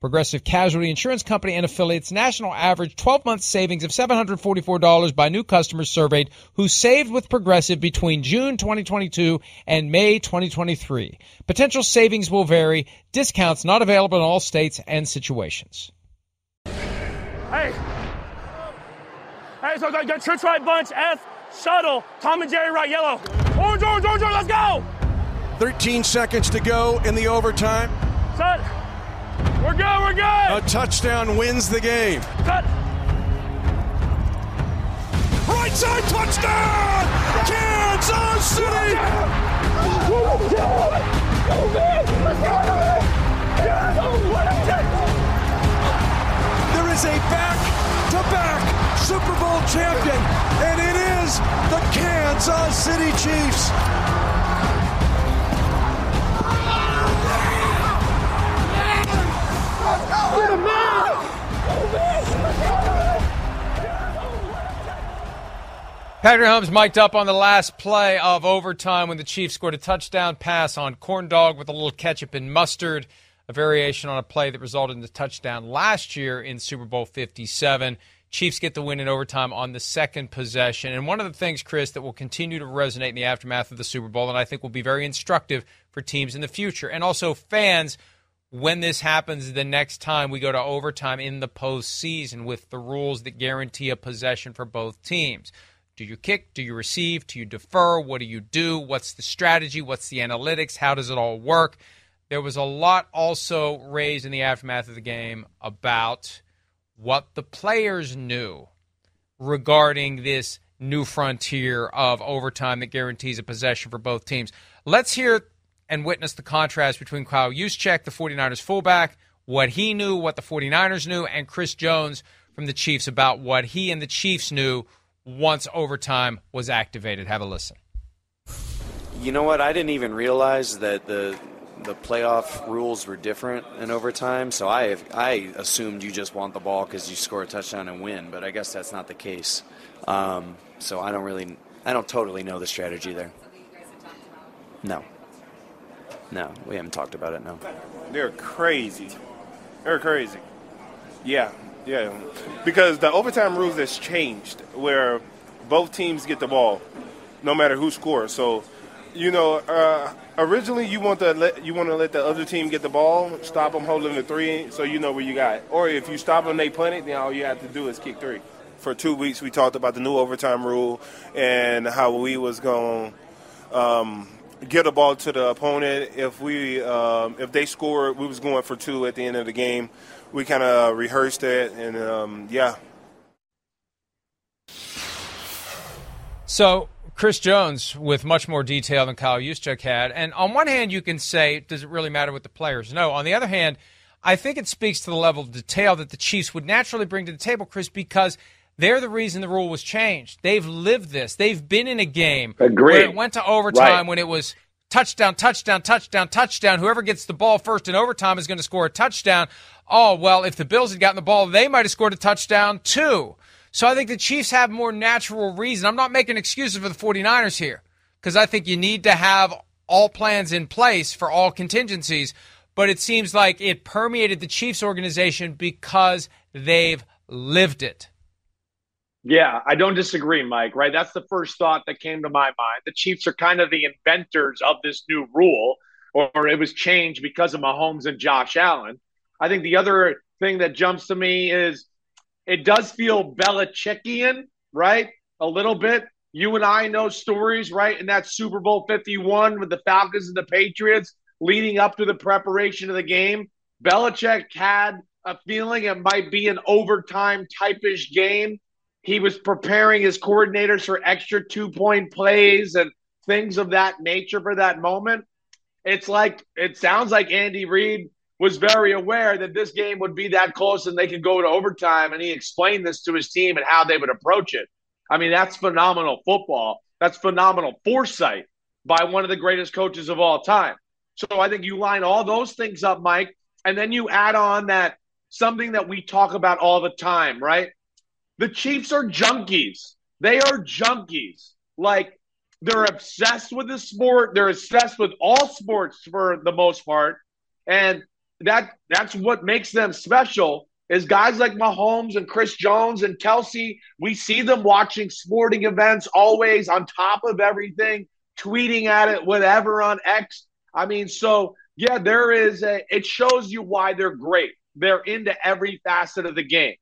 Progressive Casualty Insurance Company and affiliates national average 12 month savings of $744 by new customers surveyed who saved with Progressive between June 2022 and May 2023. Potential savings will vary. Discounts not available in all states and situations. Hey. Hey, so got, got Church right bunch, F, shuttle, Tom and Jerry right yellow. Orange, orange, orange, orange, let's go! 13 seconds to go in the overtime. Set. We're good, we're good! A touchdown wins the game. Cut. Right side touchdown! Kansas City! There is a back-to-back Super Bowl champion, and it is the Kansas City Chiefs. Patrick Mahomes mic'd up on the last play of overtime when the Chiefs scored a touchdown pass on corn dog with a little ketchup and mustard, a variation on a play that resulted in the touchdown last year in Super Bowl 57. Chiefs get the win in overtime on the second possession. And one of the things, Chris, that will continue to resonate in the aftermath of the Super Bowl, and I think will be very instructive for teams in the future and also fans when this happens the next time we go to overtime in the postseason with the rules that guarantee a possession for both teams. Do you kick? Do you receive? Do you defer? What do you do? What's the strategy? What's the analytics? How does it all work? There was a lot also raised in the aftermath of the game about what the players knew regarding this new frontier of overtime that guarantees a possession for both teams. Let's hear and witness the contrast between Kyle Juszczyk, the 49ers fullback, what he knew, what the 49ers knew, and Chris Jones from the Chiefs about what he and the Chiefs knew once overtime was activated. Have a listen. You know what? I didn't even realize that the the playoff rules were different in overtime. So I I assumed you just want the ball because you score a touchdown and win. But I guess that's not the case. Um, so I don't really I don't totally know the strategy there. No. No, we haven't talked about it. No. They're crazy. They're crazy. Yeah, yeah. Because the overtime rules has changed where both teams get the ball, no matter who scores. So, you know, uh, originally you want to let you want to let the other team get the ball, stop them holding the three, so you know where you got. It. Or if you stop them, they punt it. Then all you have to do is kick three. For two weeks, we talked about the new overtime rule and how we was going. Um, get a ball to the opponent. If we um, if they scored, we was going for two at the end of the game. We kind of rehearsed it, and um, yeah. So Chris Jones with much more detail than Kyle Juszczyk had, and on one hand, you can say, does it really matter what the players know? On the other hand, I think it speaks to the level of detail that the Chiefs would naturally bring to the table, Chris, because they're the reason the rule was changed. They've lived this. They've been in a game Agreed. where it went to overtime Right. when it was touchdown, touchdown, touchdown, touchdown. Whoever gets the ball first in overtime is going to score a touchdown. Oh, well, if the Bills had gotten the ball, they might have scored a touchdown too. So I think the Chiefs have more natural reason. I'm not making excuses for the 49ers here because I think you need to have all plans in place for all contingencies. But it seems like it permeated the Chiefs organization because they've lived it. Yeah, I don't disagree, Mike, right? That's the first thought that came to my mind. The Chiefs are kind of the inventors of this new rule, or it was changed because of Mahomes and Josh Allen. I think the other thing that jumps to me is it does feel Belichickian, right? A little bit. You and I know stories, right? In that Super Bowl 51 with the Falcons and the Patriots leading up to the preparation of the game. Belichick had a feeling it might be an overtime type-ish game. He was preparing his coordinators for extra two-point plays and things of that nature for that moment. It's like it sounds like Andy Reid was very aware that this game would be that close and they could go to overtime. And he explained this to his team and how they would approach it. I mean, that's phenomenal football. That's phenomenal foresight by one of the greatest coaches of all time. So I think you line all those things up, Mike, and then you add on that something that we talk about all the time, right? The Chiefs are junkies. They are junkies. Like they're obsessed with the sport. They're obsessed with all sports for the most part. And that that's what makes them special is guys like Mahomes and Chris Jones and Kelce, We see them watching sporting events always on top of everything, tweeting at it, whatever on X. I mean, so yeah, there is a, it shows you why they're great. They're into every facet of the game.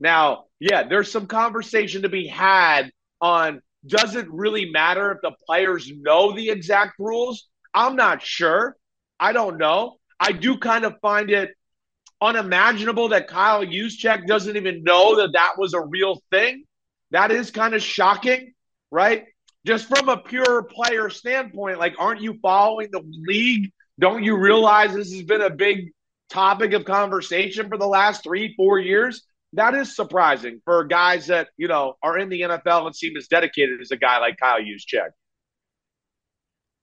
Now, yeah, there's some conversation to be had on does it really matter if the players know the exact rules? I'm not sure. I don't know. I do kind of find it unimaginable that Kyle Juszczyk doesn't even know that that was a real thing. That is kind of shocking, right? Just from a pure player standpoint, like, aren't you following the league? Don't you realize this has been a big topic of conversation for the last three, four years? That is surprising for guys that, you know, are in the NFL and seem as dedicated as a guy like Kyle Juszczyk.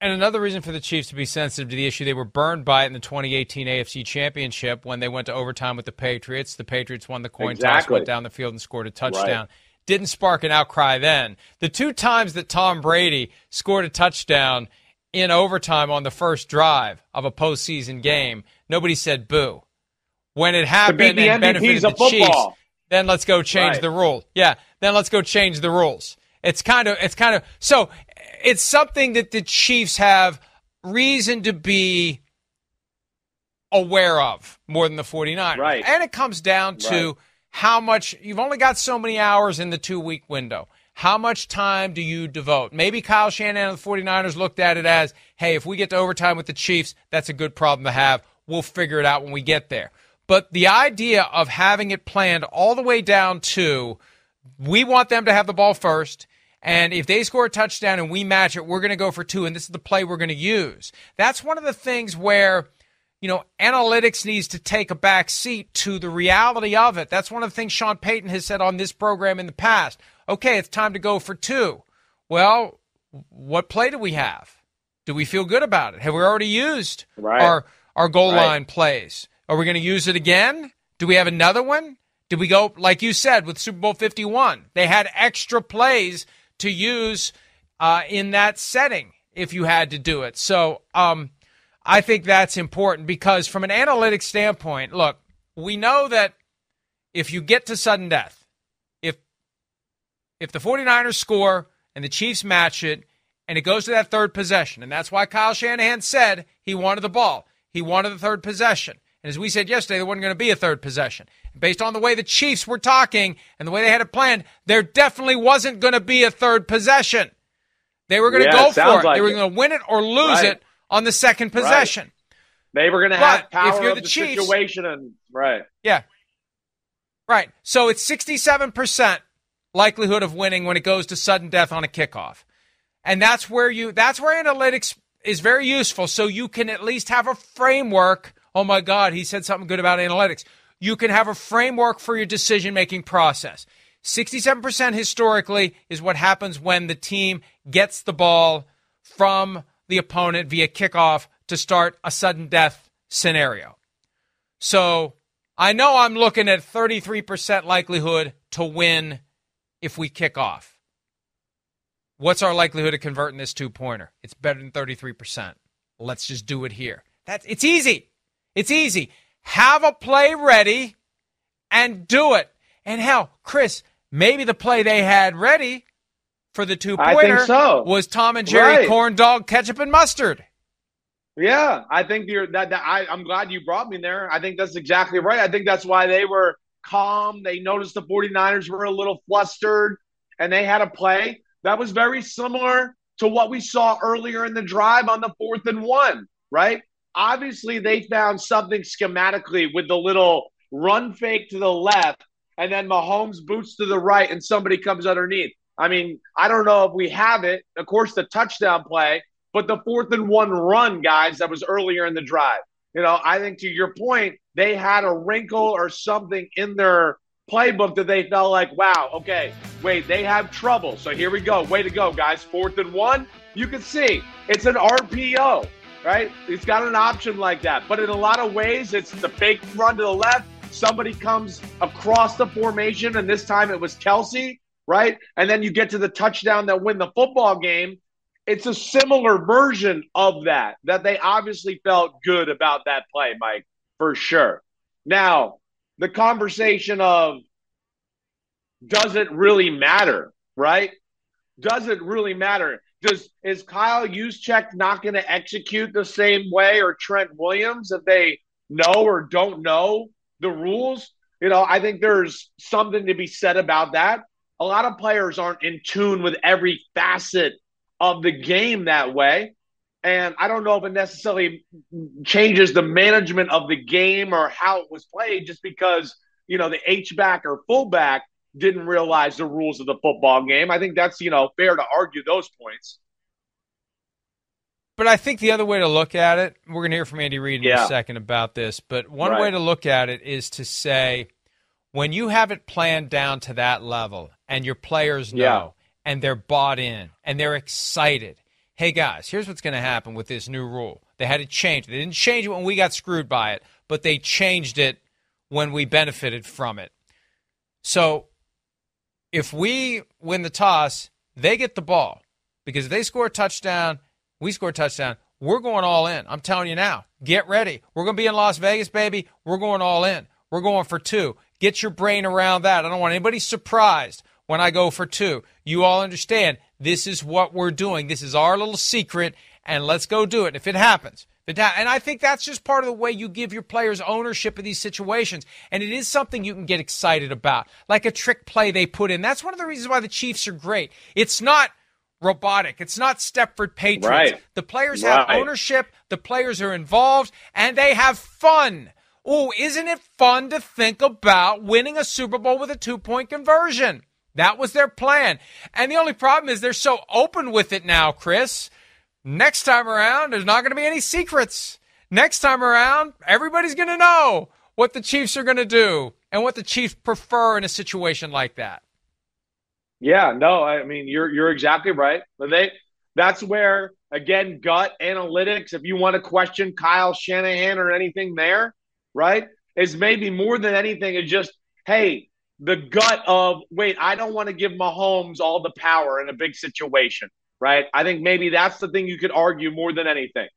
And another reason for the Chiefs to be sensitive to the issue, they were burned by it in the 2018 AFC Championship when they went to overtime with the Patriots. The Patriots won the coin exactly. toss, went down the field, and scored a touchdown. Right. Didn't spark an outcry then. The two times that Tom Brady scored a touchdown in overtime on the first drive of a postseason game, nobody said boo. When it happened and benefited the Chiefs, then let's go change right. the rule. Yeah, then let's go change the rules. It's kind of it's kind of so it's something that the Chiefs have reason to be aware of more than the 49ers. Right. And it comes down to right. how much you've only got so many hours in the two week window. How much time do you devote? Maybe Kyle Shanahan and the 49ers looked at it as, hey, if we get to overtime with the Chiefs, that's a good problem to have. We'll figure it out when we get there. But the idea of having it planned all the way down to we want them to have the ball first and if they score a touchdown and we match it, we're going to go for two, and this is the play we're going to use. That's one of the things where, you know, analytics needs to take a back seat to the reality of it. That's one of the things Sean Payton has said on this program in the past. Okay, it's time to go for two. Well, what play do we have? Do we feel good about it? Have we already used right. our our goal right. line plays? Are we going to use it again? Do we have another one? Did we go like you said with Super Bowl 51? They had extra plays to use uh, in that setting if you had to do it. So um, I think that's important because from an analytic standpoint, look, we know that if you get to sudden death, if if the 49ers score and the Chiefs match it and it goes to that third possession, and that's why Kyle Shanahan said he wanted the ball. He wanted the third possession. And as we said yesterday, there wasn't going to be a third possession. Based on the way the Chiefs were talking and the way they had it planned, there definitely wasn't going to be a third possession. They were going to yeah, go for it. Like they were going to win it or lose right. it on the second possession. Right. They were going to have power if you're the, the Chiefs, situation and right. Yeah. Right. So it's 67% likelihood of winning when it goes to sudden death on a kickoff. And that's where you that's where analytics is very useful so you can at least have a framework oh my God, he said something good about analytics. You can have a framework for your decision making process. 67% historically is what happens when the team gets the ball from the opponent via kickoff to start a sudden death scenario. So I know I'm looking at 33% likelihood to win if we kick off. What's our likelihood of converting this two pointer? It's better than 33%. Let's just do it here. That's it's easy. It's easy. Have a play ready and do it. And hell, Chris, maybe the play they had ready for the two pointer so. was Tom and Jerry Right. corn dog ketchup and mustard. Yeah, I think you're that. that I, I'm glad you brought me there. I think that's exactly right. I think that's why they were calm. They noticed the 49ers were a little flustered and they had a play that was very similar to what we saw earlier in the drive on the fourth and one, right? Obviously, they found something schematically with the little run fake to the left and then Mahomes boots to the right and somebody comes underneath. I mean, I don't know if we have it. Of course, the touchdown play, but the fourth and one run, guys, that was earlier in the drive. You know, I think to your point, they had a wrinkle or something in their playbook that they felt like, wow, okay, wait, they have trouble. So here we go. Way to go, guys. Fourth and one. You can see it's an RPO, right? It's got an option like that. But in a lot of ways, it's the fake run to the left. Somebody comes across the formation, and this time it was Kelce, right? And then you get to the touchdown that win the football game. It's a similar version of that, that they obviously felt good about that play, Mike, for sure. Now, the conversation of does it really matter, right? Does it really matter? Does is Kyle Juszczyk not going to execute the same way or Trent Williams if they know or don't know the rules? You know, I think there's something to be said about that. A lot of players aren't in tune with every facet of the game that way. And I don't know if it necessarily changes the management of the game or how it was played just because, you know, the H back or fullback didn't realize the rules of the football game. I think that's, you know, fair to argue those points. But I think the other way to look at it, we're going to hear from Andy Reid in Yeah. a second about this, but one Right. way to look at it is to say when you have it planned down to that level and your players know Yeah. and they're bought in and they're excited. Hey guys, here's what's going to happen with this new rule. They had to change it. They didn't change it when we got screwed by it, but they changed it when we benefited from it. So if we win the toss, they get the ball because if they score a touchdown, we score a touchdown. We're going all in. I'm telling you now. Get ready. We're going to be in Las Vegas, baby. We're going all in. We're going for two. Get your brain around that. I don't want anybody surprised when I go for two. You all understand this is what we're doing. This is our little secret, and let's go do it. If it happens, it ha- and I think that's just part of the way you give your players ownership of these situations. And it is something you can get excited about, like a trick play they put in. That's one of the reasons why the Chiefs are great. It's not robotic. It's not Stepford Patriots. Right. The players have ownership, the players are involved, and they have fun. Oh, isn't it fun to think about winning a Super Bowl with a two point conversion? That was their plan. And the only problem is they're so open with it now, Chris. Next time around, there's not going to be any secrets. Next time around, everybody's going to know what the Chiefs are going to do and what the Chiefs prefer in a situation like that. Yeah, no, I mean you're you're exactly right. But they that's where again gut analytics. If you want to question Kyle Shanahan or anything there, right, is maybe more than anything is just hey the gut of wait I don't want to give Mahomes all the power in a big situation, right? I think maybe that's the thing you could argue more than anything.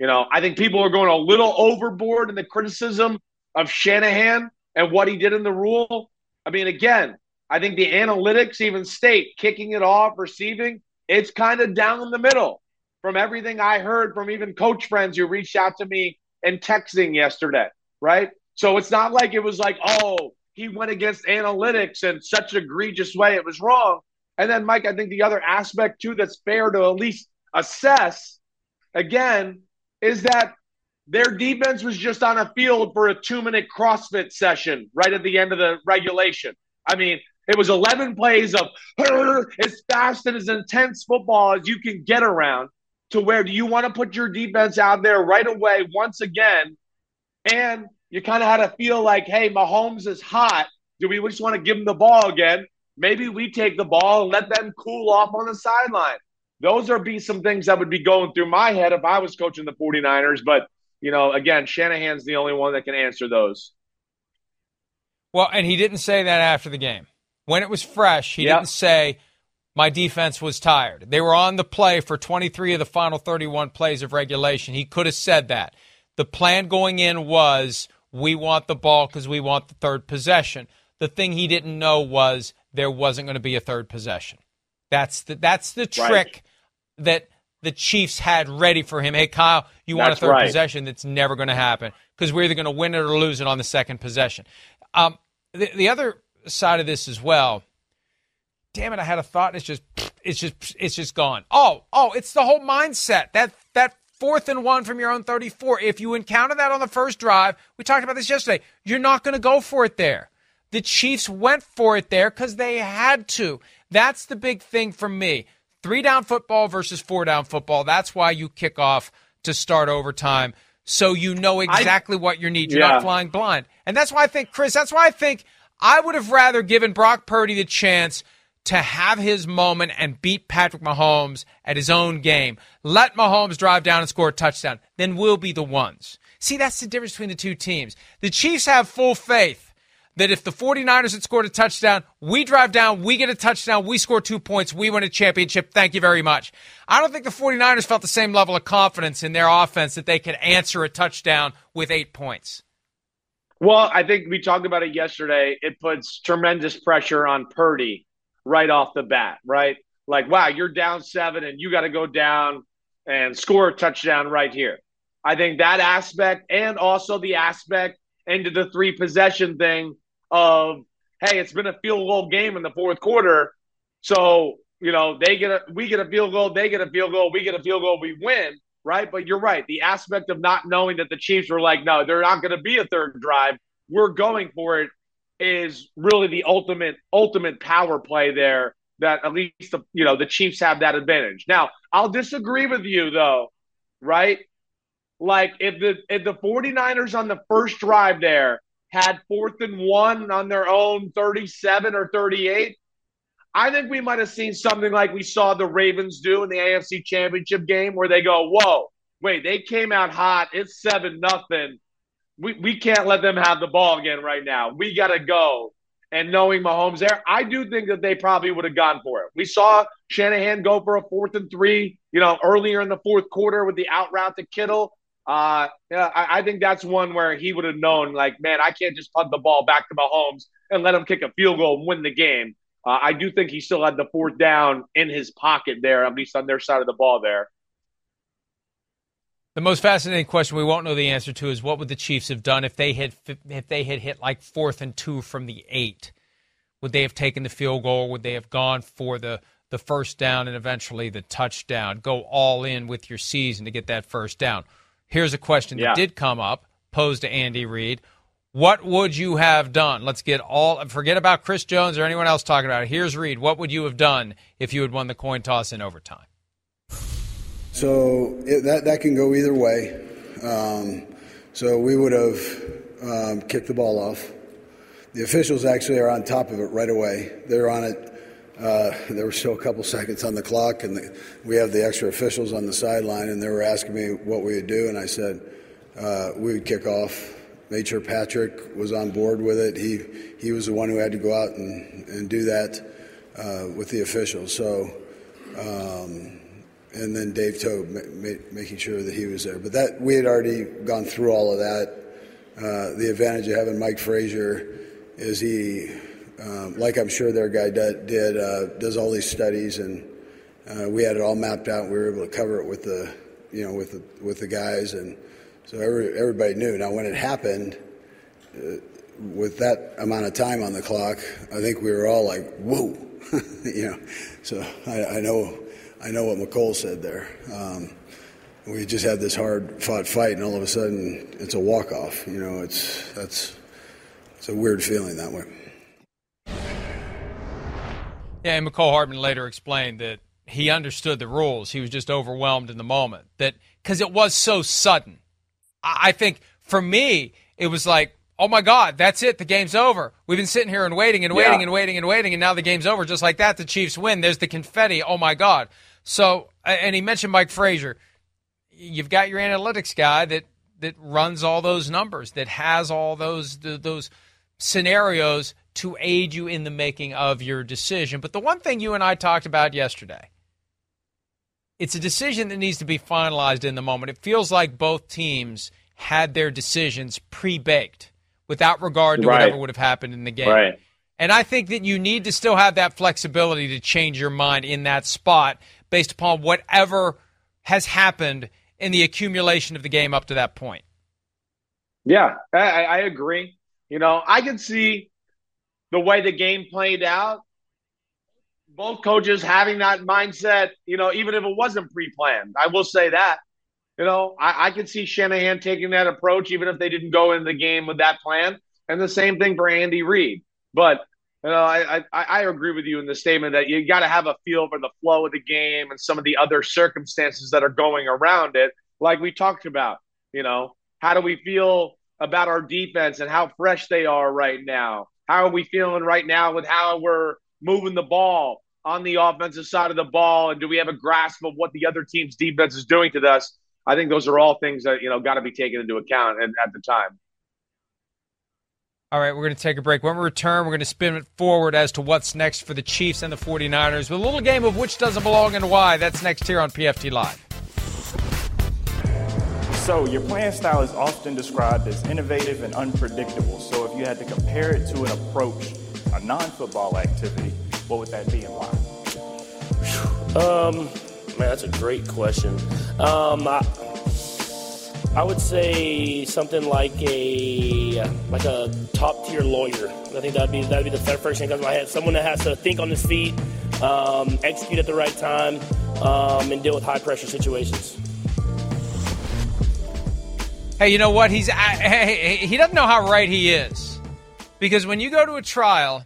You know, I think people are going a little overboard in the criticism of Shanahan and what he did in the rule. I mean, again, I think the analytics even state kicking it off, receiving, it's kind of down in the middle from everything I heard from even coach friends who reached out to me and texting yesterday, right? So it's not like it was like, oh, he went against analytics in such egregious way, it was wrong. And then, Mike, I think the other aspect too that's fair to at least assess again is that their defense was just on a field for a two minute CrossFit session right at the end of the regulation. I mean, it was 11 plays of as fast and as intense football as you can get around to where do you want to put your defense out there right away once again? And you kind of had to feel like, hey, Mahomes is hot. Do we just want to give him the ball again? Maybe we take the ball and let them cool off on the sideline. Those are be some things that would be going through my head if I was coaching the 49ers. But, you know, again, Shanahan's the only one that can answer those. Well, and he didn't say that after the game. when it was fresh, he yep. didn't say, my defense was tired. They were on the play for 23 of the final 31 plays of regulation. He could have said that. The plan going in was we want the ball because we want the third possession. The thing he didn't know was there wasn't going to be a third possession. That's the that's the trick right. that the Chiefs had ready for him. Hey Kyle, you want a third right. possession? That's never going to happen because we're either going to win it or lose it on the second possession. Um, the, the other side of this as well damn it, I had a thought. It's just, it's just, it's just gone. Oh, oh, it's the whole mindset. That that fourth and one from your own 34. If you encounter that on the first drive, we talked about this yesterday. You're not going to go for it there. The Chiefs went for it there because they had to. That's the big thing for me. Three down football versus four down football. That's why you kick off to start overtime. So you know exactly I, what you need. You're yeah. not flying blind. And that's why I think, Chris, that's why I think I would have rather given Brock Purdy the chance to have his moment and beat Patrick Mahomes at his own game. Let Mahomes drive down and score a touchdown. Then we'll be the ones. See, that's the difference between the two teams. The Chiefs have full faith that if the 49ers had scored a touchdown, we drive down, we get a touchdown, we score two points, we win a championship. Thank you very much. I don't think the 49ers felt the same level of confidence in their offense that they could answer a touchdown with eight points. Well, I think we talked about it yesterday. It puts tremendous pressure on Purdy right off the bat, right? Like, wow, you're down seven and you got to go down and score a touchdown right here. I think that aspect and also the aspect into the three possession thing of, hey, it's been a field goal game in the fourth quarter. So, you know, they get a we get a field goal, they get a field goal, we get a field goal, we win, right? But you're right. The aspect of not knowing that the Chiefs were like, no, they're not going to be a third drive. We're going for it is really the ultimate ultimate power play there that at least the you know the Chiefs have that advantage. Now, I'll disagree with you though, right? Like if the if the 49ers on the first drive there had fourth and one on their own 37 or 38, I think we might have seen something like we saw the Ravens do in the AFC Championship game where they go, "Whoa, wait, they came out hot. It's 7 nothing we, we can't let them have the ball again right now. We got to go. And knowing Mahomes there, I do think that they probably would have gone for it. We saw Shanahan go for a fourth and three, you know, earlier in the fourth quarter with the out route to Kittle. Uh, yeah, I, I think that's one where he would have known, like, man, I can't just punt the ball back to Mahomes and let him kick a field goal and win the game. Uh, I do think he still had the fourth down in his pocket there, at least on their side of the ball there. The most fascinating question we won't know the answer to is what would the Chiefs have done if they had if they had hit like fourth and two from the eight? Would they have taken the field goal? Would they have gone for the the first down and eventually the touchdown? Go all in with your season to get that first down. Here's a question that yeah. did come up posed to Andy Reid. What would you have done? Let's get all forget about Chris Jones or anyone else talking about it. Here's Reid. What would you have done if you had won the coin toss in overtime? So it, that that can go either way. Um, so we would have um, kicked the ball off. The officials actually are on top of it right away. They're on it. Uh, there were still a couple seconds on the clock, and the, we have the extra officials on the sideline, and they were asking me what we would do, and I said uh, we would kick off. Made sure Patrick was on board with it. He he was the one who had to go out and, and do that uh, with the officials. So. Um, and then Dave Toub ma- ma- making sure that he was there. But that we had already gone through all of that. Uh, the advantage of having Mike Frazier is he, um, like I'm sure their guy did, did uh, does all these studies, and uh, we had it all mapped out. and We were able to cover it with the, you know, with the with the guys, and so every, everybody knew. Now, when it happened, uh, with that amount of time on the clock, I think we were all like, "Whoa," you know. So I, I know I know what Mecole said there. Um, we just had this hard fought fight, and all of a sudden it's a walk off. You know, it's that's it's a weird feeling that way. Yeah, and Mecole Hardman later explained that he understood the rules. He was just overwhelmed in the moment that because it was so sudden. I think for me, it was like, oh my God, that's it. The game's over. We've been sitting here and waiting and waiting yeah. and waiting and waiting, and now the game's over. Just like that, the Chiefs win. There's the confetti. Oh my God. So, and he mentioned Mike Frazier. You've got your analytics guy that that runs all those numbers, that has all those those scenarios to aid you in the making of your decision. But the one thing you and I talked about yesterday, it's a decision that needs to be finalized in the moment. It feels like both teams had their decisions pre baked without regard to Right. whatever would have happened in the game. Right. And I think that you need to still have that flexibility to change your mind in that spot based upon whatever has happened in the accumulation of the game up to that point. Yeah, I, I I agree. You know, I can see the way the game played out. Both coaches having that mindset, you know, even if it wasn't pre planned. I will say that. You know, I, I could see Shanahan taking that approach, even if they didn't go into the game with that plan. And the same thing for Andy Reid. But, you know, I, I, I agree with you in the statement that you got to have a feel for the flow of the game and some of the other circumstances that are going around it. Like we talked about, you know, how do we feel about our defense and how fresh they are right now? How are we feeling right now with how we're moving the ball on the offensive side of the ball? And do we have a grasp of what the other team's defense is doing to us? I think those are all things that, you know, got to be taken into account at, at the time. All right, we're going to take a break. When we return, we're going to spin it forward as to what's next for the Chiefs and the 49ers with a little game of which doesn't belong and why. That's next here on PFT Live. So, your playing style is often described as innovative and unpredictable. So, if you had to compare it to an approach, a non football activity, what would that be and why? Um, man, that's a great question. Um, I, I would say something like a like a top tier lawyer. I think that'd be that'd be the first thing that comes to my head. Someone that has to think on his feet, um, execute at the right time, um, and deal with high pressure situations. Hey, you know what? He's hey, he doesn't know how right he is. Because when you go to a trial,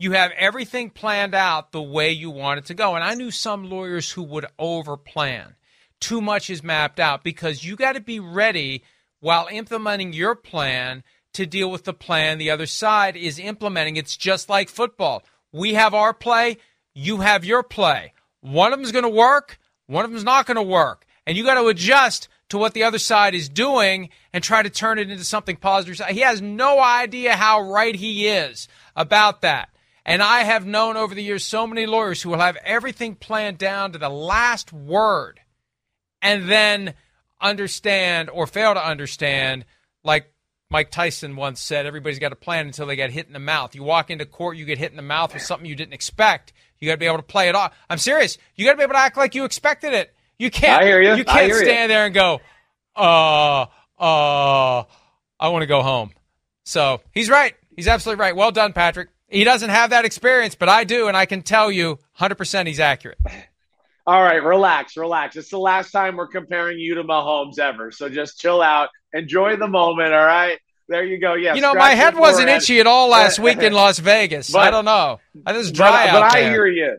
you have everything planned out the way you want it to go. And I knew some lawyers who would overplan. Too much is mapped out because you got to be ready while implementing your plan to deal with the plan the other side is implementing. It's just like football. We have our play, you have your play. One of them's going to work, one of them's not going to work. And you got to adjust to what the other side is doing and try to turn it into something positive. He has no idea how right he is about that. And I have known over the years so many lawyers who will have everything planned down to the last word and then understand or fail to understand, like Mike Tyson once said, everybody's got a plan until they get hit in the mouth. You walk into court, you get hit in the mouth with something you didn't expect. You got to be able to play it off. I'm serious. You got to be able to act like you expected it. You can't. I hear you. I can't hear you. stand there and go, uh, uh, I want to go home. So he's right. He's absolutely right. Well done, Patrick. He doesn't have that experience, but I do, and I can tell you 100% he's accurate. All right, relax, relax. It's the last time we're comparing you to Mahomes ever. So just chill out. Enjoy the moment, all right? There you go. Yeah. You know, my head wasn't itchy at all last week in Las Vegas. But- I don't know. I was but, dry but out I there. hear you.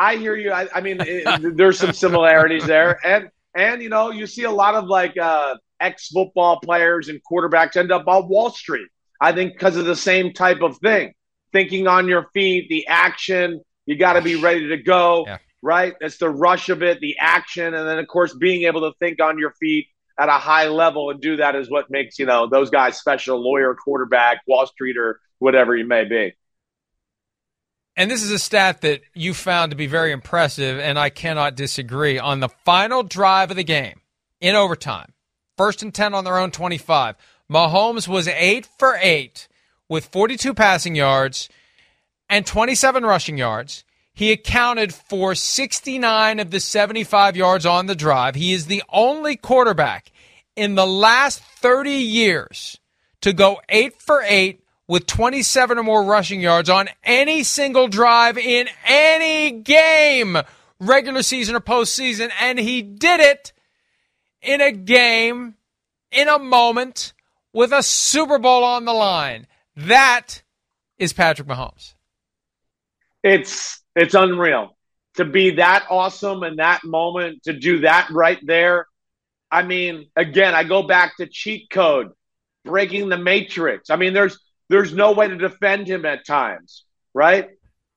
I hear you. I, I mean, it, there's some similarities there, and and you know, you see a lot of like uh, ex football players and quarterbacks end up on Wall Street. I think because of the same type of thing, thinking on your feet, the action. You got to be ready to go, Yeah. right? It's the rush of it, the action, and then of course being able to think on your feet at a high level and do that is what makes you know those guys special. Lawyer, quarterback, Wall Street, or whatever you may be. And this is a stat that you found to be very impressive, and I cannot disagree. On the final drive of the game in overtime, first and 10 on their own 25, Mahomes was 8 for 8 with 42 passing yards and 27 rushing yards. He accounted for 69 of the 75 yards on the drive. He is the only quarterback in the last 30 years to go 8 for 8 with 27 or more rushing yards on any single drive in any game, regular season or postseason. And he did it in a game, in a moment, with a Super Bowl on the line. That is Patrick Mahomes. it's it's unreal to be that awesome in that moment to do that right there i mean again i go back to cheat code breaking the matrix i mean there's there's no way to defend him at times right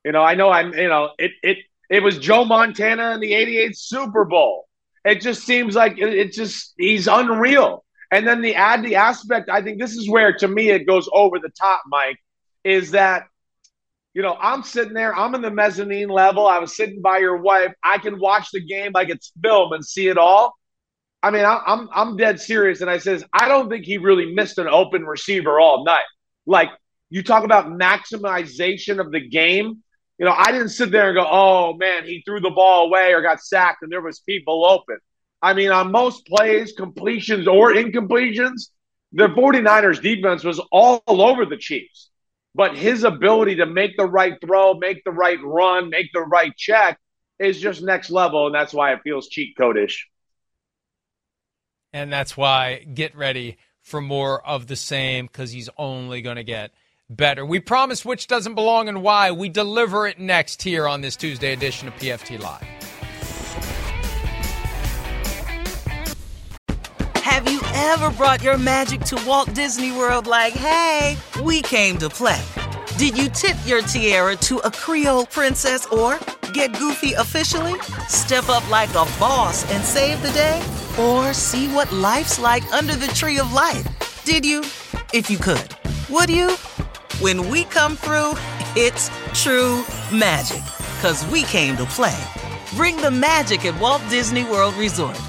you know i know i'm you know it it it was joe montana in the 88 super bowl it just seems like it, it just he's unreal and then the add the aspect i think this is where to me it goes over the top mike is that you know, I'm sitting there, I'm in the mezzanine level. I was sitting by your wife. I can watch the game like it's film and see it all. I mean, I'm I'm dead serious, and I says I don't think he really missed an open receiver all night. Like you talk about maximization of the game. You know, I didn't sit there and go, "Oh man, he threw the ball away or got sacked, and there was people open." I mean, on most plays, completions or incompletions, the 49ers defense was all over the Chiefs. But his ability to make the right throw, make the right run, make the right check is just next level, and that's why it feels cheat codish. And that's why get ready for more of the same because he's only going to get better. We promise which doesn't belong and why. We deliver it next here on this Tuesday edition of PFT Live. Have you ever brought your magic to Walt Disney World like, hey, we came to play? Did you tip your tiara to a Creole princess or get goofy officially? Step up like a boss and save the day? Or see what life's like under the tree of life? Did you? If you could. Would you? When we come through, it's true magic. Cause we came to play. Bring the magic at Walt Disney World Resort.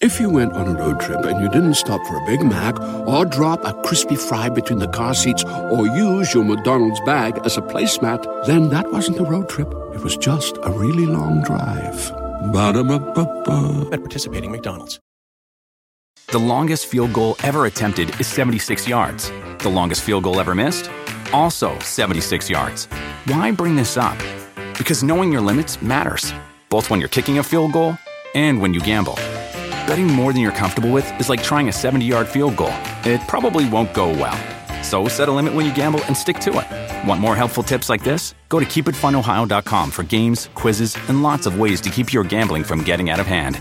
If you went on a road trip and you didn't stop for a Big Mac or drop a crispy fry between the car seats or use your McDonald's bag as a placemat, then that wasn't a road trip. It was just a really long drive. Ba-da-ba-ba-ba. At participating McDonald's. The longest field goal ever attempted is 76 yards. The longest field goal ever missed? Also 76 yards. Why bring this up? Because knowing your limits matters, both when you're kicking a field goal and when you gamble. Betting more than you're comfortable with is like trying a 70 yard field goal. It probably won't go well. So set a limit when you gamble and stick to it. Want more helpful tips like this? Go to keepitfunohio.com for games, quizzes, and lots of ways to keep your gambling from getting out of hand.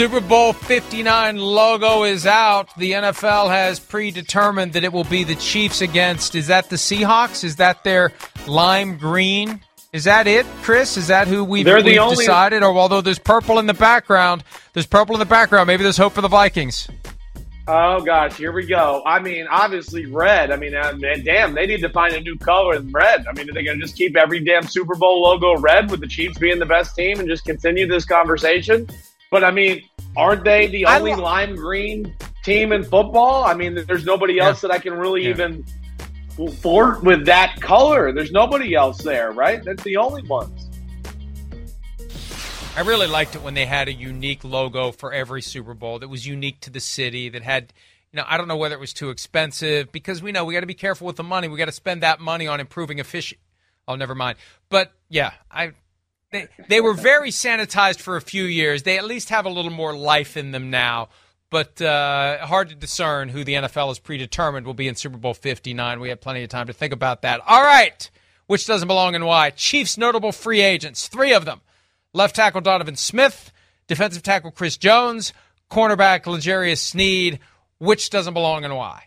Super Bowl 59 logo is out. The NFL has predetermined that it will be the Chiefs against. Is that the Seahawks? Is that their lime green? Is that it, Chris? Is that who we've, They're the we've only- decided? Or although there's purple in the background, there's purple in the background. Maybe there's hope for the Vikings. Oh gosh, here we go. I mean, obviously red. I mean, uh, man, damn, they need to find a new color in red. I mean, are they going to just keep every damn Super Bowl logo red with the Chiefs being the best team and just continue this conversation? But I mean, aren't they the only lime green team in football? I mean, there's nobody else that I can really Yeah. even flirt with that color. There's nobody else there, right? That's the only ones. I really liked it when they had a unique logo for every Super Bowl that was unique to the city, that had, you know, I don't know whether it was too expensive because we know we got to be careful with the money. We got to spend that money on improving efficient. Oh, never mind. But yeah, I. They, they were very sanitized for a few years. They at least have a little more life in them now, but uh, hard to discern who the NFL has predetermined will be in Super Bowl 59. We have plenty of time to think about that. All right, which doesn't belong and why? Chiefs notable free agents, three of them. Left tackle Donovan Smith, defensive tackle Chris Jones, cornerback L'Jarius Sneed. Which doesn't belong and why?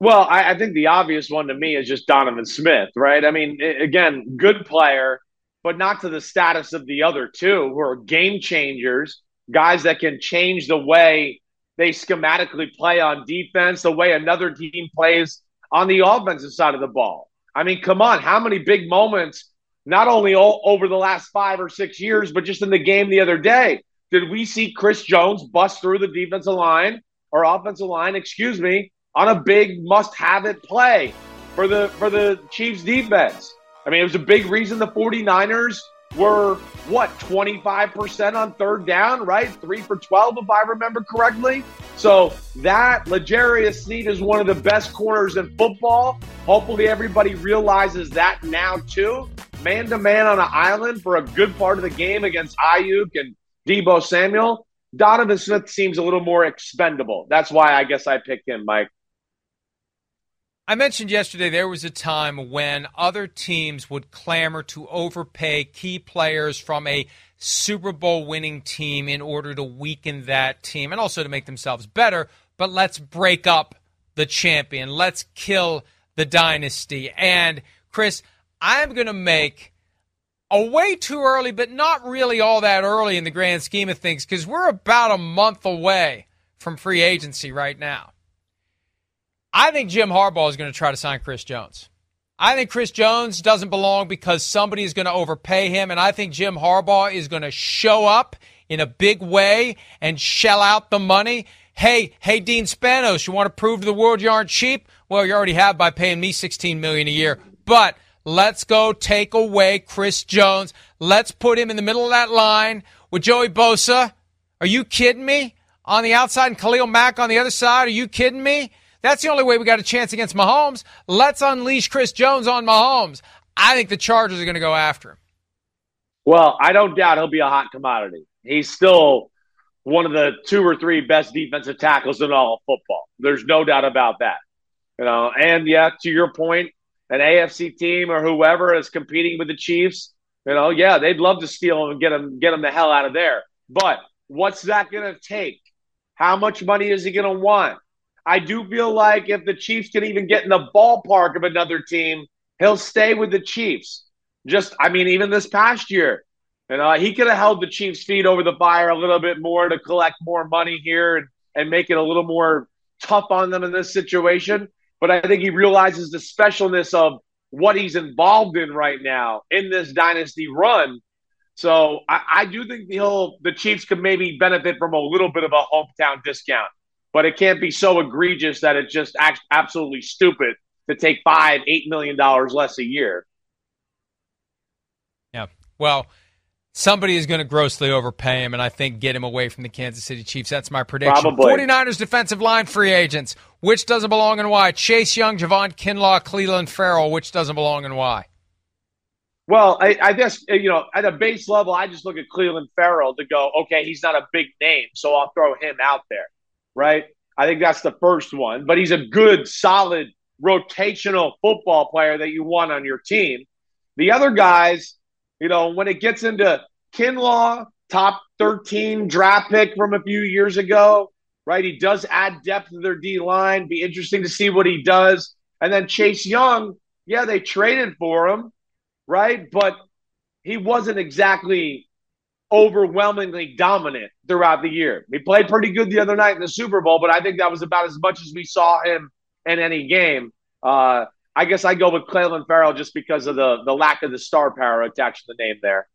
Well, I, I think the obvious one to me is just Donovan Smith, right? I mean, again, good player, but not to the status of the other two who are game changers, guys that can change the way they schematically play on defense, the way another team plays on the offensive side of the ball. I mean, come on, how many big moments, not only o- over the last five or six years, but just in the game the other day, did we see Chris Jones bust through the defensive line or offensive line, excuse me, on a big must-have it play for the for the Chiefs defense. I mean, it was a big reason the 49ers were what 25% on third down, right? 3 for 12 if I remember correctly. So, that L'Jarius Sneed is one of the best corners in football. Hopefully everybody realizes that now too. Man to man on an island for a good part of the game against Aiyuk and Deebo Samuel. Donovan Smith seems a little more expendable. That's why I guess I picked him, Mike. I mentioned yesterday there was a time when other teams would clamor to overpay key players from a Super Bowl winning team in order to weaken that team and also to make themselves better. But let's break up the champion. Let's kill the dynasty. And Chris, I'm going to make a way too early, but not really all that early in the grand scheme of things because we're about a month away from free agency right now. I think Jim Harbaugh is going to try to sign Chris Jones. I think Chris Jones doesn't belong because somebody is going to overpay him, and I think Jim Harbaugh is going to show up in a big way and shell out the money. Hey, hey, Dean Spanos, you want to prove to the world you aren't cheap? Well, you already have by paying me 16 million a year. But let's go take away Chris Jones. Let's put him in the middle of that line with Joey Bosa. Are you kidding me? On the outside and Khalil Mack on the other side. Are you kidding me? That's the only way we got a chance against Mahomes. Let's unleash Chris Jones on Mahomes. I think the Chargers are going to go after him. Well, I don't doubt he'll be a hot commodity. He's still one of the two or three best defensive tackles in all of football. There's no doubt about that. You know, and yeah, to your point, an AFC team or whoever is competing with the Chiefs, you know, yeah, they'd love to steal him and get him get him the hell out of there. But what's that going to take? How much money is he going to want? I do feel like if the Chiefs can even get in the ballpark of another team, he'll stay with the Chiefs. Just, I mean, even this past year, know, he could have held the Chiefs' feet over the fire a little bit more to collect more money here and, and make it a little more tough on them in this situation. But I think he realizes the specialness of what he's involved in right now in this dynasty run. So I, I do think he'll the Chiefs could maybe benefit from a little bit of a hometown discount but it can't be so egregious that it's just absolutely stupid to take five, eight million dollars less a year. Yeah. Well, somebody is going to grossly overpay him, and I think get him away from the Kansas City Chiefs. That's my prediction. Probably. 49ers defensive line free agents. Which doesn't belong and why? Chase Young, Javon Kinlaw, Clelin Ferrell. Which doesn't belong and why? Well, I, I, guess uh, you know at a base level, I just look at Clelin Ferrell to go, okay, he's not a big name, so I'll throw him out there right? I think that's the first one. But he's a good, solid, rotational football player that you want on your team. The other guys, you know, when it gets into Kinlaw, top 13 draft pick from a few years ago, right? He does add depth to their D line. Be interesting to see what he does. And then Chase Young, yeah, they traded for him, right? But he wasn't exactly overwhelmingly dominant throughout the year. He played pretty good the other night in the Super Bowl, but I think that was about as much as we saw him in any game. Uh, I guess I go with Clelin Ferrell just because of the the lack of the star power attached to the name there.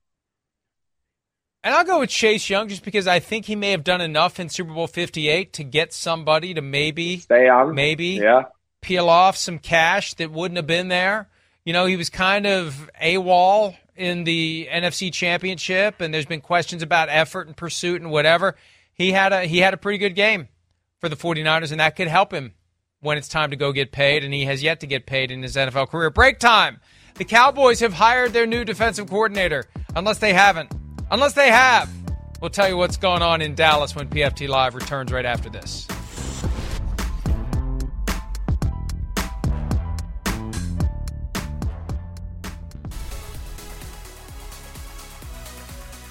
And I'll go with Chase Young just because I think he may have done enough in Super Bowl 58 to get somebody to maybe stay on, maybe yeah. peel off some cash that wouldn't have been there. You know, he was kind of AWOL in the NFC Championship, and there's been questions about effort and pursuit and whatever. He had a he had a pretty good game for the 49ers, and that could help him when it's time to go get paid, and he has yet to get paid in his NFL career. Break time. The Cowboys have hired their new defensive coordinator, unless they haven't. Unless they have. We'll tell you what's going on in Dallas when PFT Live returns right after this.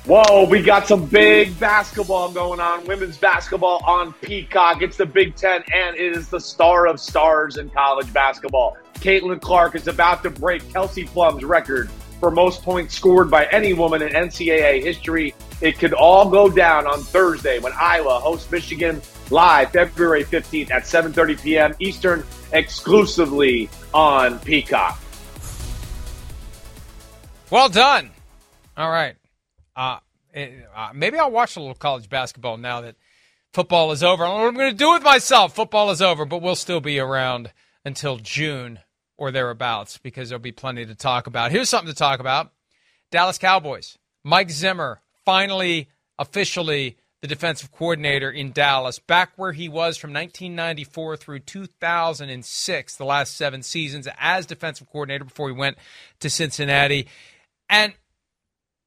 Whoa, we got some big basketball going on. Women's basketball on Peacock. It's the Big Ten, and it is the star of stars in college basketball. Caitlin Clark is about to break Kelsey Plum's record for most points scored by any woman in NCAA history. It could all go down on Thursday when Iowa hosts Michigan live February 15th at 7:30 p.m. Eastern, exclusively on Peacock. Well done. All right. Uh, eh, uh, maybe I'll watch a little college basketball now that football is over. I don't know what I'm going to do with myself. Football is over, but we'll still be around until June or thereabouts because there'll be plenty to talk about. Here's something to talk about Dallas Cowboys. Mike Zimmer finally officially the defensive coordinator in Dallas, back where he was from 1994 through 2006, the last seven seasons as defensive coordinator before he went to Cincinnati. And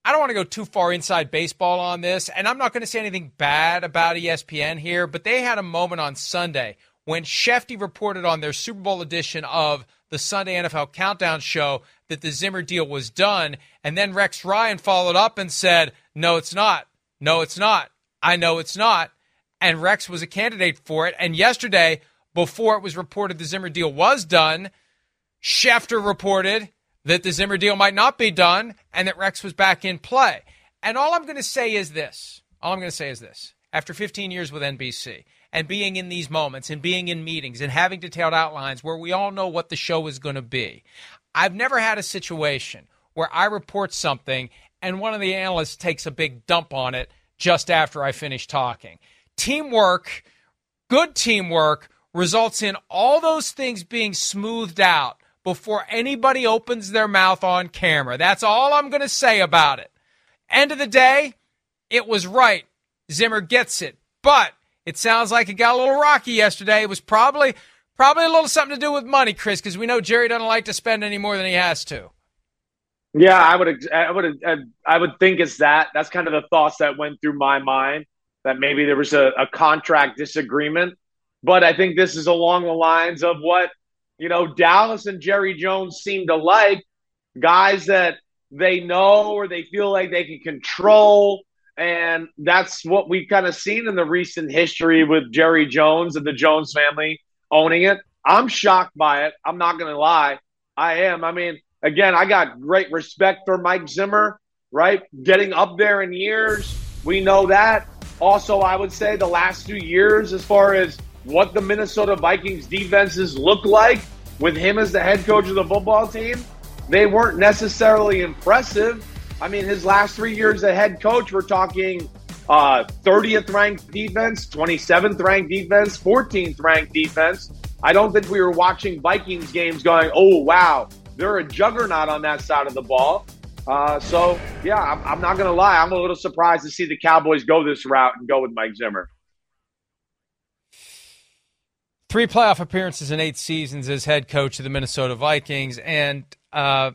I don't want to go too far inside baseball on this, and I'm not going to say anything bad about ESPN here, but they had a moment on Sunday when Shefty reported on their Super Bowl edition of the Sunday NFL Countdown show that the Zimmer deal was done, and then Rex Ryan followed up and said, "No, it's not. No, it's not. I know it's not." And Rex was a candidate for it. And yesterday, before it was reported the Zimmer deal was done, Schefter reported that the Zimmer deal might not be done and that Rex was back in play. And all I'm going to say is this. All I'm going to say is this. After 15 years with NBC and being in these moments and being in meetings and having detailed outlines where we all know what the show is going to be, I've never had a situation where I report something and one of the analysts takes a big dump on it just after I finish talking. Teamwork, good teamwork, results in all those things being smoothed out before anybody opens their mouth on camera. That's all I'm going to say about it. End of the day, it was right. Zimmer gets it. But it sounds like it got a little rocky yesterday. It was probably probably a little something to do with money, Chris, because we know Jerry doesn't like to spend any more than he has to. Yeah, I would, I would, I would think it's that. That's kind of the thoughts that went through my mind that maybe there was a, a contract disagreement. But I think this is along the lines of what you know Dallas and Jerry Jones seem to like guys that they know or they feel like they can control and that's what we've kind of seen in the recent history with Jerry Jones and the Jones family owning it. I'm shocked by it. I'm not going to lie. I am. I mean, again, I got great respect for Mike Zimmer, right? Getting up there in years. We know that. Also, I would say the last few years, as far as what the Minnesota Vikings defenses look like with him as the head coach of the football team, they weren't necessarily impressive. I mean, his last three years as head coach, we're talking uh, 30th ranked defense, 27th ranked defense, 14th ranked defense. I don't think we were watching Vikings games going, oh, wow, they're a juggernaut on that side of the ball. Uh, so, yeah, I'm, I'm not going to lie. I'm a little surprised to see the Cowboys go this route and go with Mike Zimmer. Three playoff appearances in eight seasons as head coach of the Minnesota Vikings. And uh,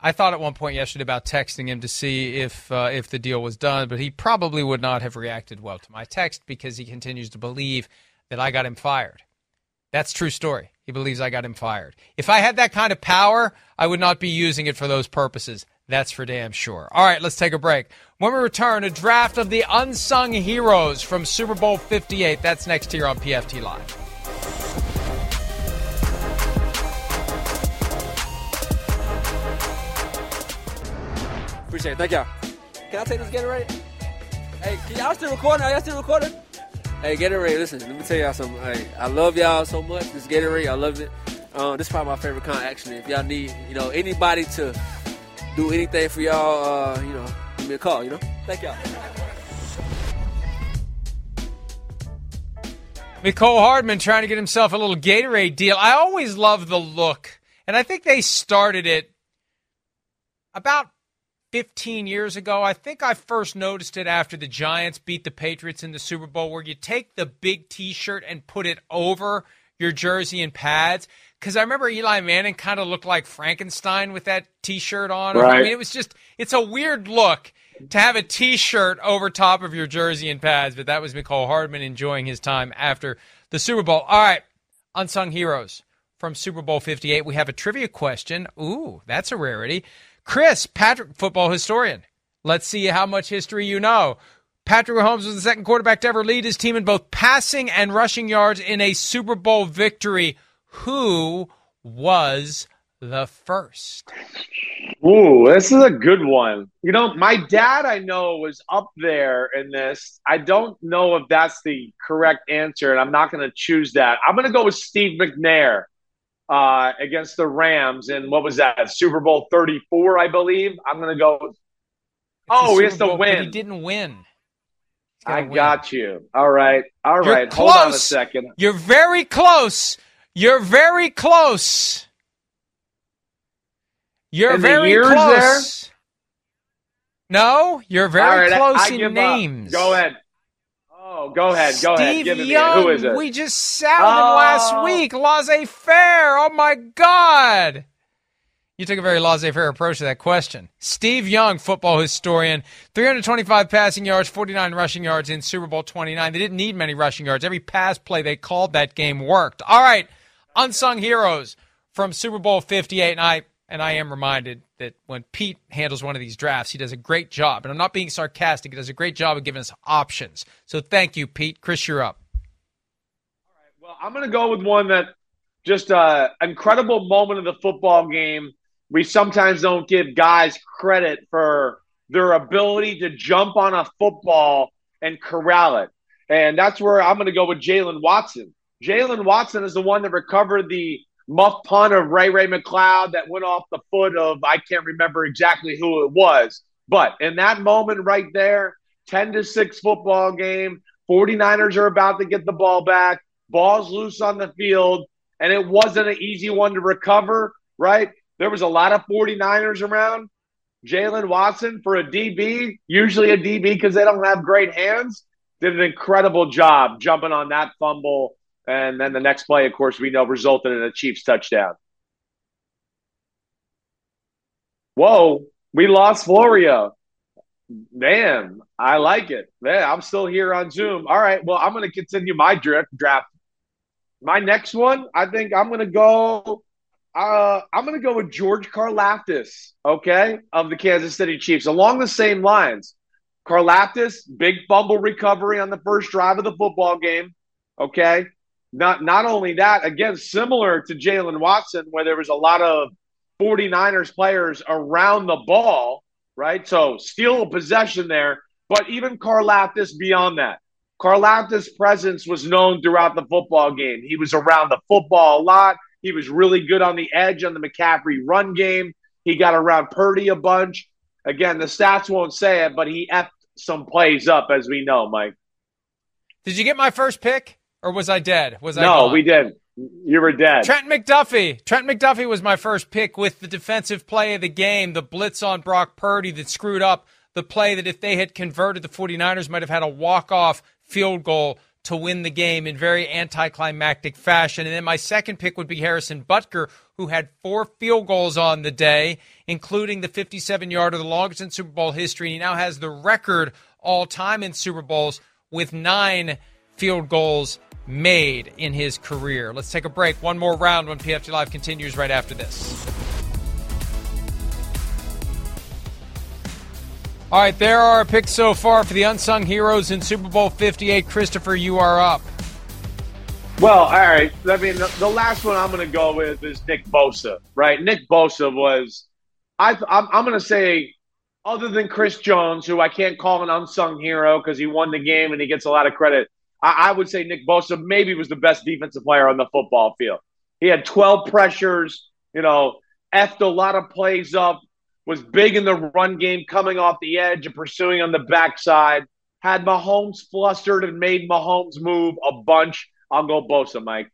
I thought at one point yesterday about texting him to see if uh, if the deal was done, but he probably would not have reacted well to my text because he continues to believe that I got him fired. That's true story. He believes I got him fired. If I had that kind of power, I would not be using it for those purposes. That's for damn sure. All right, let's take a break. When we return, a draft of the unsung heroes from Super Bowl 58. That's next here on PFT Live. Appreciate it. Thank y'all. Can I take this Gatorade? Hey, can y'all still recording? Are y'all still recording? Hey, Gatorade, listen, let me tell y'all something. Hey, I love y'all so much. This Gatorade, I love it. Uh, this is probably my favorite kind, actually. If y'all need, you know, anybody to do anything for y'all, uh, you know, give me a call, you know? Thank y'all. Mecole Hardman trying to get himself a little Gatorade deal. I always love the look, and I think they started it about 15 years ago. I think I first noticed it after the Giants beat the Patriots in the Super Bowl, where you take the big t shirt and put it over your jersey and pads. Because I remember Eli Manning kind of looked like Frankenstein with that t shirt on. Right. I mean, it was just, it's a weird look to have a t shirt over top of your jersey and pads. But that was Mecole Hardman enjoying his time after the Super Bowl. All right, unsung heroes from Super Bowl 58. We have a trivia question. Ooh, that's a rarity. Chris, Patrick, football historian. Let's see how much history you know. Patrick Mahomes was the second quarterback to ever lead his team in both passing and rushing yards in a Super Bowl victory. Who was the first? Ooh, this is a good one. You know, my dad, I know, was up there in this. I don't know if that's the correct answer, and I'm not going to choose that. I'm going to go with Steve McNair uh, against the Rams in what was that Super Bowl 34, I believe. I'm going to go. It's oh, he has to win. he didn't win. I win. got you. All right. All You're right. Hold on a second. You're very close. You're very close. You're In very close. There? No, you're very right, close I, I in names. Up. Go ahead. Oh, go ahead. Go Steve ahead. Young. Who is it? We just sat with oh. him last oh. week. Laissez faire. Oh my God. You took a very laissez faire approach to that question. Steve Young, football historian, 325 passing yards, 49 rushing yards in Super Bowl 29. They didn't need many rushing yards. Every pass play they called that game worked. All right, unsung heroes from Super Bowl 58. And I and I am reminded that when Pete handles one of these drafts, he does a great job. And I'm not being sarcastic, he does a great job of giving us options. So thank you, Pete. Chris, you're up. All right. Well, I'm going to go with one that just an uh, incredible moment of the football game we sometimes don't give guys credit for their ability to jump on a football and corral it. And that's where I'm going to go with Jaylen Watson. Jaylen Watson is the one that recovered the muff punt of Ray Ray McCloud that went off the foot of, I can't remember exactly who it was. But in that moment right there, 10 to 6 football game, 49ers are about to get the ball back, ball's loose on the field, and it wasn't an easy one to recover, right? There was a lot of 49ers around. Jaylen Watson for a DB, usually a DB because they don't have great hands, did an incredible job jumping on that fumble. And then the next play, of course, we know resulted in a Chiefs touchdown. Whoa, we lost Florio. Man, I like it. Man, I'm still here on Zoom. All right, well, I'm going to continue my draft. Draft. My next one, I think I'm going to go uh, I'm going to go with George Karlaftis, okay, of the Kansas City Chiefs, along the same lines. Karlaftis, big fumble recovery on the first drive of the football game, okay. Not not only that, again, similar to Jaylen Watson, where there was a lot of 49ers players around the ball, right? So steal a possession there, but even Karlaftis beyond that. Karlaftis' presence was known throughout the football game. He was around the football a lot. He was really good on the edge on the McCaffrey run game. He got around Purdy a bunch. Again, the stats won't say it, but he effed some plays up, as we know, Mike. Did you get my first pick, or was I dead? Was I? No, gone? we did. You were dead. Trent McDuffie. Trent McDuffie was my first pick with the defensive play of the game, the blitz on Brock Purdy that screwed up the play that if they had converted, the 49ers might have had a walk-off field goal to win the game in very anticlimactic fashion. And then my second pick would be Harrison Butker, who had four field goals on the day, including the 57 yarder, the longest in Super Bowl history. He now has the record all time in Super Bowls with nine field goals made in his career. Let's take a break. One more round when PFT Live continues right after this. All right, there are picks so far for the unsung heroes in Super Bowl 58. Christopher, you are up. Well, all right. I mean, the, the last one I'm going to go with is Nick Bosa, right? Nick Bosa was, I, I'm, I'm going to say, other than Chris Jones, who I can't call an unsung hero because he won the game and he gets a lot of credit, I, I would say Nick Bosa maybe was the best defensive player on the football field. He had 12 pressures, you know, effed a lot of plays up, was big in the run game, coming off the edge and pursuing on the backside. Had Mahomes flustered and made Mahomes move a bunch. I'll go Bosa, Mike.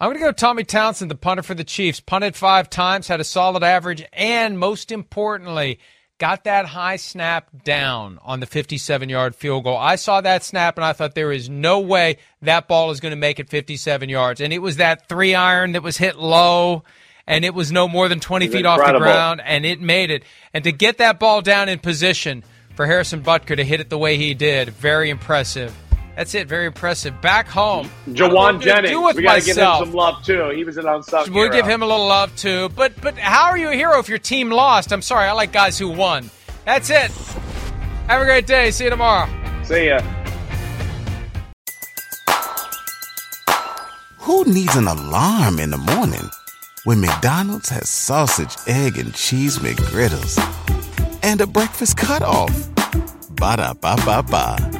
I'm going to go Tommy Townsend, the punter for the Chiefs. Punted five times, had a solid average, and most importantly, got that high snap down on the 57 yard field goal. I saw that snap and I thought there is no way that ball is going to make it 57 yards. And it was that three iron that was hit low and it was no more than 20 feet incredible. off the ground, and it made it. And to get that ball down in position for Harrison Butker to hit it the way he did, very impressive. That's it, very impressive. Back home, Jauan Jennings, do with we got to give him some love too. He was an unsung We'll hero. give him a little love too. But but how are you a hero if your team lost? I'm sorry, I like guys who won. That's it. Have a great day. See you tomorrow. See ya. Who needs an alarm in the morning when McDonald's has sausage, egg, and cheese McGriddles and a breakfast cutoff? Ba da ba ba ba.